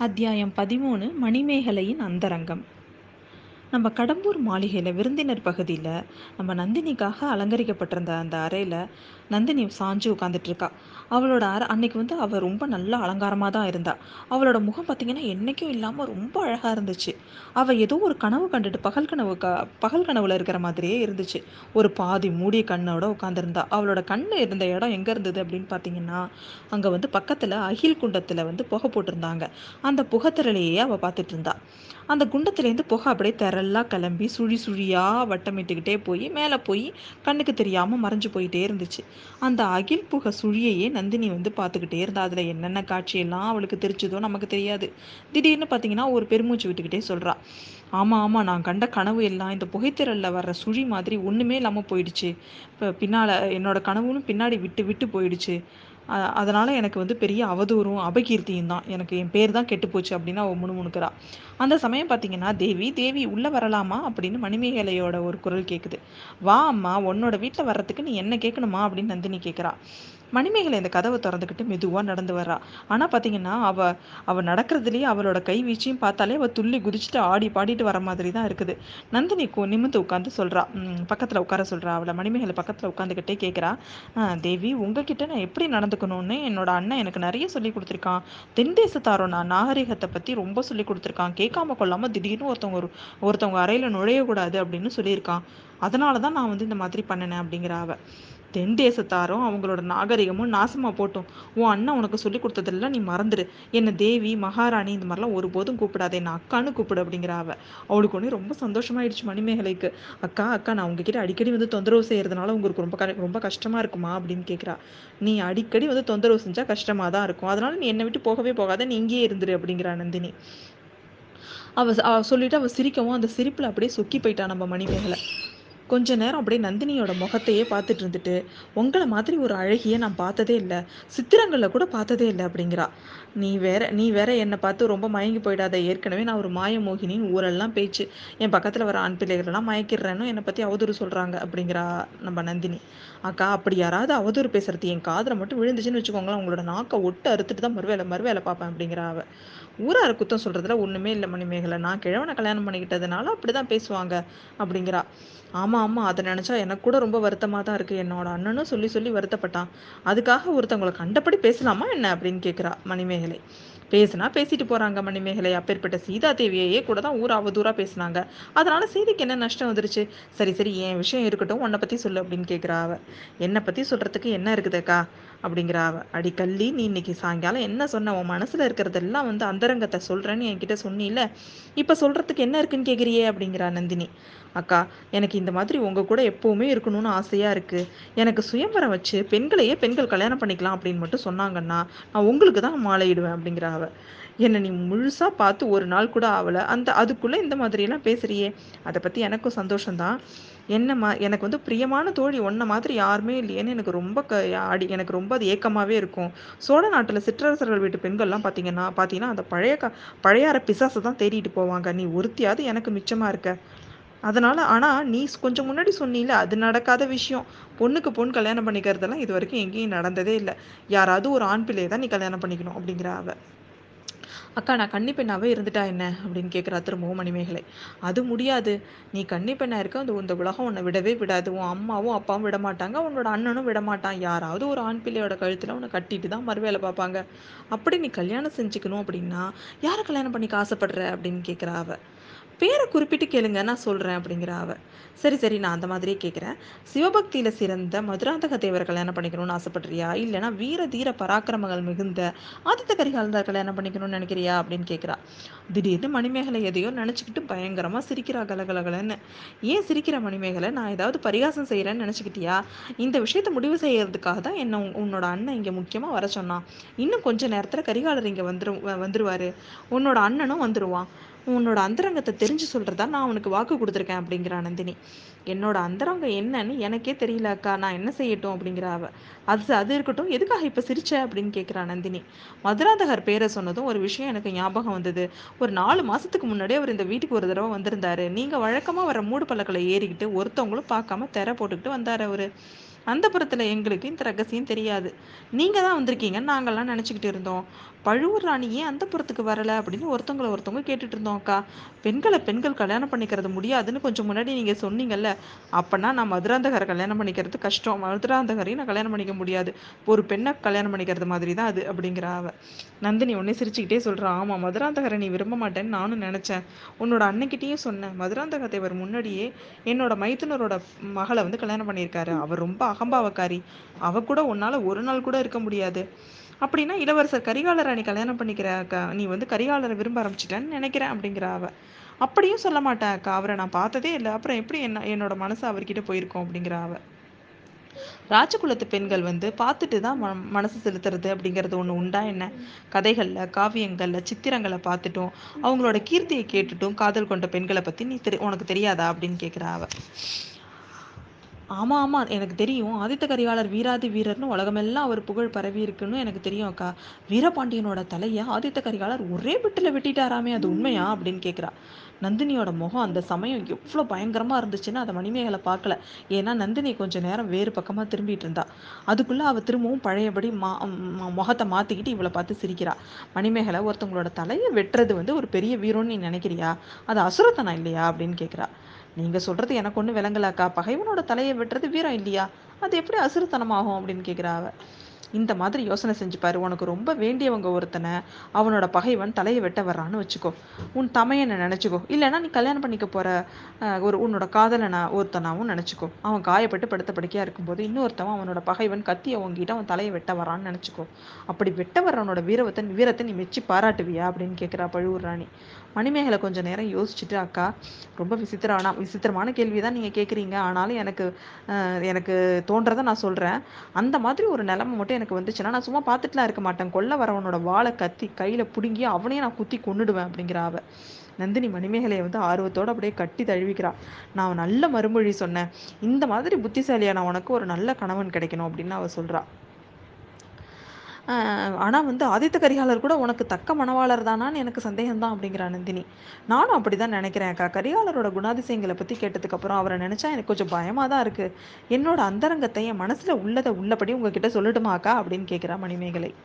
அத்தியாயம் பதிமூணு மணிமேகலையின் அந்தரங்கம். நம்ம கடம்பூர் மாளிகையில் விருந்தினர் பகுதியில் நம்ம நந்தினிக்காக அலங்கரிக்கப்பட்டிருந்த அந்த அறையில் நந்தினி சாஞ்சு உட்காந்துட்ருக்கா அவளோட அற அன்னைக்கு வந்து அவள் ரொம்ப நல்ல அலங்காரமாக தான் இருந்தா. அவளோட முகம் பார்த்திங்கன்னா என்றைக்கும் இல்லாமல் ரொம்ப அழகாக இருந்துச்சு. அவள் ஏதோ ஒரு கனவு கண்டுட்டு பகல் கனவு க பகல் கனவுல இருக்கிற மாதிரியே இருந்துச்சு. ஒரு பாதி மூடிய கண்ணோட உட்காந்துருந்தா அவளோட கண் இருந்த இடம் எங்கே இருந்தது அப்படின்னு பார்த்தீங்கன்னா அங்கே வந்து பக்கத்தில் அகில் குண்டத்தில் வந்து புகை போட்டிருந்தாங்க. அந்த புகத்திரலையே அவள் பார்த்துட்டு இருந்தா அந்த குண்டத்துலேருந்து புகை அப்படியே திரளாக கிளம்பி சுழி சுழியாக வட்டமிட்டுக்கிட்டே போய் மேலே போய் கண்ணுக்கு தெரியாமல் மறைஞ்சு போயிட்டே இருந்துச்சு. அந்த அகில் புகை சுழியையே நந்தினி வந்து பார்த்துக்கிட்டே இருந்தா. அதில் என்னென்ன காட்சியெல்லாம் அவளுக்கு தெரிச்சதோ நமக்கு தெரியாது. திடீர்னு பார்த்தீங்கன்னா ஒரு பெருமூச்சு விட்டுக்கிட்டே சொல்கிறா ஆமாம் ஆமாம் நான் கண்ட கனவு எல்லாம் இந்த புகைத்திரலில் வர்ற சுழி மாதிரி ஒன்றுமே இல்லாமல் போயிடுச்சு. இப்போ பின்னால் என்னோட கனவுன்னு பின்னாடி விட்டு விட்டு போயிடுச்சு. அதனால் எனக்கு வந்து பெரிய அவதூறும் அபகீர்த்தியும் தான். எனக்கு என் பேர் தான் கெட்டுப்போச்சு அப்படின்னு அவள் முணுமுணுக்கிறா. அந்த சமயம் பார்த்தீங்கன்னா தேவி தேவி உள்ளே வரலாமா? அப்படின்னு மணிமேகலையோட ஒரு குரல் கேட்குது வா அம்மா உன்னோட வீட்டில் வர்றதுக்கு நீ என்ன கேட்கணுமா அப்படின்னு நந்தினி கேட்குறா மணிமேகலை இந்த கதவை திறந்துக்கிட்டு மெதுவாக நடந்து வர்றா. ஆனால் பார்த்தீங்கன்னா அவள் அவள் நடக்கிறதுலேயே அவளோட கை வீச்சியும் பார்த்தாலே அவள் துள்ளி குதிச்சுட்டு ஆடி பாடிட்டு வர மாதிரி தான் இருக்குது. நந்தினி நிமிந்து உட்காந்து சொல்கிறா பக்கத்தில் உட்கார சொல்கிறா அவளை. மணிமேகலை பக்கத்தில் உட்காந்துக்கிட்டே கேட்குறா தேவி உங்ககிட்ட நான் எப்படி நடந்துக்கணும்னு என்னோட அண்ணன் எனக்கு நிறைய சொல்லி கொடுத்துருக்கான். தென் தேசத்தாரோட நாகரிகத்தை பற்றி ரொம்ப சொல்லி கொடுத்துருக்கான். கேட்காம கொள்ளாமல் திடீர்னு ஒருத்தவங்க ஒரு ஒருத்தவங்க அறையில் நுழையக்கூடாது அப்படின்னு சொல்லியிருக்கான். அதனால தான் நான் வந்து இந்த மாதிரி பண்ணினேன் அப்படிங்கிற அவள் தென் தேசத்தாரும் அவங்களோட நாகரிகமும் நாசமாக போட்டோம். உன் அண்ணன் உனக்கு சொல்லி கொடுத்ததெல்லாம் நீ மறந்துடு என்னை தேவி மகாராணி இந்த மாதிரிலாம் ஒருபோதும் கூப்பிடாத என்ன அக்கான்னு கூப்பிடு அப்படிங்கிற அவ. அவளுக்கு ஒன்று ரொம்ப சந்தோஷமாயிடுச்சு மணிமேகலைக்கு. அக்கா அக்கா நான் உங்ககிட்ட அடிக்கடி வந்து தொந்தரவு செய்யறதுனால உங்களுக்கு ரொம்ப ரொம்ப கஷ்டமா இருக்குமா அப்படின்னு கேட்குறா நீ அடிக்கடி வந்து தொந்தரவு செஞ்சால் கஷ்டமாக தான் இருக்கும். அதனால நீ என்னை விட்டு போகவே போகாத நீ இங்கேயே இருந்துரு அப்படிங்கிறா நந்தினி. அவ சொல்லிட்டு அவ சிரிக்கவும் அந்த சிரிப்புல அப்படியே சொக்கி போயிட்டா நம்ம மணிமேகலை. கொஞ்ச நேரம் அப்படியே நந்தினியோட முகத்தையே பார்த்துட்டு இருந்துட்டு உங்களை மாதிரி ஒரு அழகிய நான் பார்த்ததே இல்லை. சித்திரங்களில் கூட பார்த்ததே இல்லை அப்படிங்கிறா. நீ வேற நீ வேற என்னை பார்த்து ரொம்ப மயங்கி போயிடாத. ஏற்கனவே நான் ஒரு மாய மோகினின் ஊரெல்லாம் பேச்சு என் பக்கத்தில் வர ஆண் பிள்ளைகளெல்லாம் மயக்கிடுறேன்னு என்னை பற்றி அவதூறு சொல்கிறாங்க அப்படிங்கிறா நம்ம நந்தினி. அக்கா அப்படி யாராவது அவதூறு பேசுறது என் காதில் மட்டும் விழுந்துச்சுன்னு வச்சுக்கோங்களேன். உங்களோட நாக்கை ஒட்டு அறுத்துட்டு தான் மறுவேலை மறுவேலை பார்ப்பேன் அப்படிங்கிறா அவ. ஊரார் குத்தம் சொல்றதுல ஒண்ணுமே இல்லை மணிமேகலை. நான் கிழவனை கல்யாணம் பண்ணிக்கிட்டதுனால அப்படிதான் பேசுவாங்க அப்படிங்கிறா. ஆமா ஆமா அதை நினைச்சா எனக்கு கூட ரொம்ப வருத்தமாக தான் இருக்கு. என்னோட அண்ணனும் சொல்லி சொல்லி வருத்தப்பட்டான். அதுக்காக ஒருத்தவங்களை கண்டபடி பேசலாமா என்ன அப்படின்னு கேட்குறா மணிமேகலை. பேசுனா பேசிட்டு போறாங்க மணிமேகலை. அப்பேற்பட்ட சீதா தேவியையே கூட தான் ஊர் அவதூறா பேசுனாங்க. அதனால சீதைக்கு என்ன நஷ்டம் வந்துருச்சு? சரி சரி என் விஷயம் இருக்கட்டும் உன்னை பத்தி சொல்லு அப்படின்னு கேட்கிறா அவ. என்னை பத்தி சொல்றதுக்கு என்ன இருக்குதுக்கா அப்படிங்கிற அவ அடி நீ இன்னைக்கு சாயங்காலம் என்ன சொன்ன? உன் மனசுல இருக்கிறதெல்லாம் வந்து அந்தரங்கத்தை சொல்றேன்னு என்கிட்ட சொன்னில இப்ப சொல்றதுக்கு என்ன இருக்குன்னு கேக்குறியே? அப்படிங்கிறா நந்தினி. அக்கா எனக்கு இந்த மாதிரி உங்க கூட எப்பவுமே இருக்கணும்னு ஆசையா இருக்கு. எனக்கு சுயம்பரம் வச்சு பெண்களையே பெண்கள் கல்யாணம் பண்ணிக்கலாம் அப்படின்னு மட்டும் சொன்னாங்கன்னா நான் உங்களுக்கு தான் மாலையிடுவேன் அப்படிங்கிற அவ என்னை நீ முழுசா பார்த்து ஒரு நாள் கூட ஆகலை அந்த அதுக்குள்ள இந்த மாதிரியெல்லாம் பேசுறியே? அதை பத்தி எனக்கும் சந்தோஷம்தான். என்னம்மா எனக்கு வந்து பிரியமான தோழி ஒன்ன மாதிரி யாருமே இல்லையேன்னு எனக்கு ரொம்ப க அடி எனக்கு ரொம்ப அது ஏக்கமாகவே இருக்கும். சோழ நாட்டில் சிற்றரசர்கள் வீட்டு பெண்கள்லாம் பார்த்தீங்கன்னா பார்த்தீங்கன்னா அந்த பழைய க பழையார பிசாசை தான் தேடிட்டு போவாங்க. நீ ஒருத்தியாவது எனக்கு மிச்சமாக இருக்க. அதனால் ஆனால் நீ கொஞ்சம் முன்னாடி சொன்னீல அது நடக்காத விஷயம். பொண்ணுக்கு பொண்ணு கல்யாணம் பண்ணிக்கிறதெல்லாம் இது வரைக்கும் எங்கேயும் நடந்ததே இல்லை. யாராவது ஒரு ஆண் பிள்ளையை தான் நீ கல்யாணம் பண்ணிக்கணும் அப்படிங்கிற அவ. அக்கா நான் கன்னி பெண்ணாவே இருந்துட்டா என்ன? அப்படின்னு கேட்குறா திரும்பவும் மணிமேகலை. அது முடியாது. நீ கன்னி பெண்ணா இருக்க அந்த இந்த உலகம் உன்னை விடவே விடாது. உன் அம்மாவும் அப்பாவும் விட மாட்டாங்க. உன்னோட அண்ணனும் விட மாட்டான். யாராவது ஒரு ஆண் பிள்ளையோட கழுத்தில் உன்னை கட்டிட்டு தான் மறுவேலை பார்ப்பாங்க. அப்படி நீ கல்யாணம் செஞ்சுக்கணும் அப்படின்னா யாரை கல்யாணம் பண்ணிக்க ஆசைப்படுற அப்படின்னு கேட்குறா அவ. பேரை குறிப்பிட்டு கேளுங்க நான் சொல்கிறேன் அப்படிங்கிற அவ. சரி சரி நான் அந்த மாதிரியே கேட்குறேன் சிவபக்தியில் சிறந்த மதுராந்தக தேவரை கல்யாணம் பண்ணிக்கணும்னு ஆசைப்படுறியா? இல்லைனா வீர தீர பராக்கிரமங்கள் மிகுந்த ஆதித்த கரிகாலர் கல்யாணம் பண்ணிக்கணும்னு நினைக்கிறியா? அப்படின்னு கேட்குறா திடீர்னு மணிமேகலை எதையோ நினச்சிக்கிட்டு பயங்கரமாக சிரிக்கிறா கலகலகலன்னு ஏன் சிரிக்கிற மணிமேகலை? நான் ஏதாவது பரிகாசம் செய்கிறேன்னு நினச்சிக்கிட்டியா? இந்த விஷயத்தை முடிவு செய்யறதுக்காக தான் என்ன உன்னோட அண்ணன் இங்கே முக்கியமாக வர சொன்னான். இன்னும் கொஞ்ச நேரத்தில் கரிகாலர் இங்கே வந்துரு வந்துருவாரு. உன்னோட அண்ணனும் வந்துருவான். உன்னோட அந்தரங்கத்தை தெரிஞ்சு சொல்றதா நான் அவனுக்கு வாக்கு கொடுத்துருக்கேன் அப்படிங்கிற நந்தினி. என்னோட அந்தரங்கம் என்னன்னு எனக்கே தெரியல அக்கா. நான் என்ன செய்யட்டும் அப்படிங்கிற அவ. அது அது இருக்கட்டும். எதுக்காக இப்ப சிரிச்ச அப்படின்னு கேட்கிறா நந்தினி. மதுராந்தகர் பேரை சொன்னதும் ஒரு விஷயம் எனக்கு ஞாபகம் வந்தது. ஒரு நாலு மாசத்துக்கு முன்னாடியே அவர் இந்த வீட்டுக்கு ஒரு தடவை வந்திருந்தாரு. நீங்க வழக்கமா வர மூடு பல்லக்களை ஏறிக்கிட்டு ஒருத்தவங்களும் பார்க்காம தெர போட்டுக்கிட்டு வந்தாரு அவரு. அந்தபுரத்தில் எங்களுக்கு இந்த ரகசியம் தெரியாது. நீங்கள் தான் வந்திருக்கீங்கன்னு நாங்கள்லாம் நினச்சிக்கிட்டு இருந்தோம். பழுவூர் ராணி ஏன் அந்தபுரத்துக்கு வரலை அப்படின்னு ஒருத்தவங்களை ஒருத்தவங்க கேட்டுட்டு இருந்தோம் அக்கா. பெண்களை பெண்கள் கல்யாணம் பண்ணிக்கிறது முடியாதுன்னு கொஞ்சம் முன்னாடி நீங்கள் சொன்னீங்கல்ல. அப்போனா நான் மதுராந்தகரை கல்யாணம் பண்ணிக்கிறது கஷ்டம். மதுராந்தகரையும் நான் கல்யாணம் பண்ணிக்க முடியாது. ஒரு பெண்ணை கல்யாணம் பண்ணிக்கிறது மாதிரி தான் அது அப்படிங்கிற அவ. நந்தினி உடனே சிரிச்சுக்கிட்டே சொல்கிறான் ஆமாம் மதுராந்தகரை நீ விரும்ப மாட்டேன்னு நானும் நினச்சேன். உன்னோட அன்னைக்கிட்டேயும் சொன்னேன். மதுராந்தக தேவர் முன்னாடியே என்னோட மைத்துனரோட மகளை வந்து கல்யாணம் பண்ணியிருக்காரு. அவர் ரொம்ப அகம்பாவக்காரி அவ கூட உன்னால ஒரு நாள் கூட இருக்க முடியாது. அப்படின்னா இளவரசர் கரிகால ராணி கல்யாணம் பண்ணிக்கிற அக்கா நீ வந்து கரிகாலரை விரும்ப ஆரம்பிச்சிட்டேன்னு நினைக்கிறேன் அப்படிங்கிற அவ. அப்படியும் சொல்ல மாட்டேன் அக்கா அவரை நான் பார்த்ததே இல்லை. அப்புறம் எப்படி என்ன என்னோட மனசு அவர்கிட்ட போயிருக்கோம் அப்படிங்கிற அவ. ராஜகுலத்து பெண்கள் வந்து பார்த்துட்டு தான் ம மனசு செலுத்துறது அப்படிங்கிறது ஒன்று உண்டா என்ன? கதைகளில் காவியங்களில் சித்திரங்களை பார்த்துட்டும் அவங்களோட கீர்த்தியை கேட்டுட்டும் காதல் கொண்ட பெண்களை பற்றி நீ தெரி உனக்கு தெரியாதா அப்படின்னு கேட்குறா அவ. ஆமா ஆமா. எனக்கு தெரியும். ஆதித்த கரிகாலர் வீராதி வீரர்னு உலகமெல்லாம் அவர் புகழ் பரவி இருக்குன்னு எனக்கு தெரியும் அக்கா. வீரபாண்டியனோட தலையை ஆதித்த கரிகாலர் ஒரே பிட்டில் வெட்டிட்டாராமே அது உண்மையா? அப்படின்னு கேட்குறா நந்தினியோட முகம் அந்த சமயம் எவ்வளோ பயங்கரமாக இருந்துச்சுன்னு அதை மணிமேகலை பார்க்கல. ஏன்னா நந்தினி கொஞ்சம் நேரம் வேறு பக்கமாக திரும்பிட்டு இருந்தா. அதுக்குள்ளே அவள் திரும்பவும் பழையபடி மா முகத்தை மாற்றிக்கிட்டு இவளை பார்த்து சிரிக்கிறா. மணிமேகலை ஒருத்தவங்களோட தலையை வெட்டுறது வந்து ஒரு பெரிய வீரம்னு நீ நினைக்கிறியா? அது அசுரத்தனா இல்லையா? அப்படின்னு கேட்குறா நீங்க சொல்றது எனக்கு ஒண்ணு விளங்கலாக்கா. பகைவனோட தலையை வெட்டுறது வீரம் இல்லையா? அது எப்படி அசுரத்தனமாகும் அப்படின்னு கேட்கிறா அவ. இந்த மாதிரி யோசனை செஞ்சுப்பாரு. உனக்கு ரொம்ப வேண்டியவங்க ஒருத்தனை அவனோட பகைவன் தலையை வெட்ட வர்றான்னு வச்சுக்கோ. உன் தமையனை நினச்சிக்கோ. இல்லைன்னா நீ கல்யாணம் பண்ணிக்க போகிற ஒரு உன்னோட காதலனா ஒருத்தனாவும் நினச்சிக்கோ. அவன் காயப்பட்டு படுத்த படுக்கையாக இருக்கும்போது இன்னொருத்தவன் அவனோட பகைவன் கத்தி அவங்கிட்ட அவன் தலையை வெட்ட வரான்னு நினச்சிக்கோ. அப்படி வெட்ட வர்றவனோட வீரத்தை வீரத்தை நீ மெச்சி பாராட்டுவியா அப்படின்னு கேட்குறா பழுவூர் ராணி. மணிமேகலை கொஞ்சம் நேரம் யோசிச்சுட்டு அக்கா ரொம்ப விசித்திரமான விசித்திரமான கேள்வி தான் நீங்கள் கேட்குறீங்க ஆனாலும் எனக்கு எனக்கு தோன்றதை நான் சொல்கிறேன் அந்த மாதிரி ஒரு நிலைமை மட்டும் எனக்கு வந்துச்சுன்னா நான் சும்மா பார்த்துட்டுலாம் இருக்க மாட்டேன். கொல்ல வரவனோட வாழை கத்தி கையில் பிடுங்கி அவனையும் நான் குத்தி கொண்டுடுவேன் அப்படிங்கிற அவ. நந்தினி மணிமேகலையை வந்து ஆர்வத்தோடு அப்படியே கட்டி தழுவிக்கிறா. நான் நல்ல மறுமொழி சொன்னேன். இந்த மாதிரி புத்திசாலியான உனக்கு ஒரு நல்ல கணவன் கிடைக்கணும் அப்படின்னு அவ சொல்கிறா ஆனால் வந்து ஆதித்த கரிகாலர் கூட உனக்கு தக்க மணவாளர் தானான்னு எனக்கு சந்தேகம்தான் அப்படிங்கிற நந்தினி. நானும் அப்படி தான் நினைக்கிறேன் அக்கா. கரிகாலரோட குணாதிசயங்களை பற்றி கேட்டதுக்கப்புறம் அவரை நினச்சா எனக்கு கொஞ்சம் பயமாக தான் இருக்குது என்னோட அந்தரங்கத்தை என் மனசில் உள்ளதை உள்ளபடி உங்ககிட்ட சொல்லட்டுமாக்கா அப்படின்னு கேட்குறா மணிமேகலை.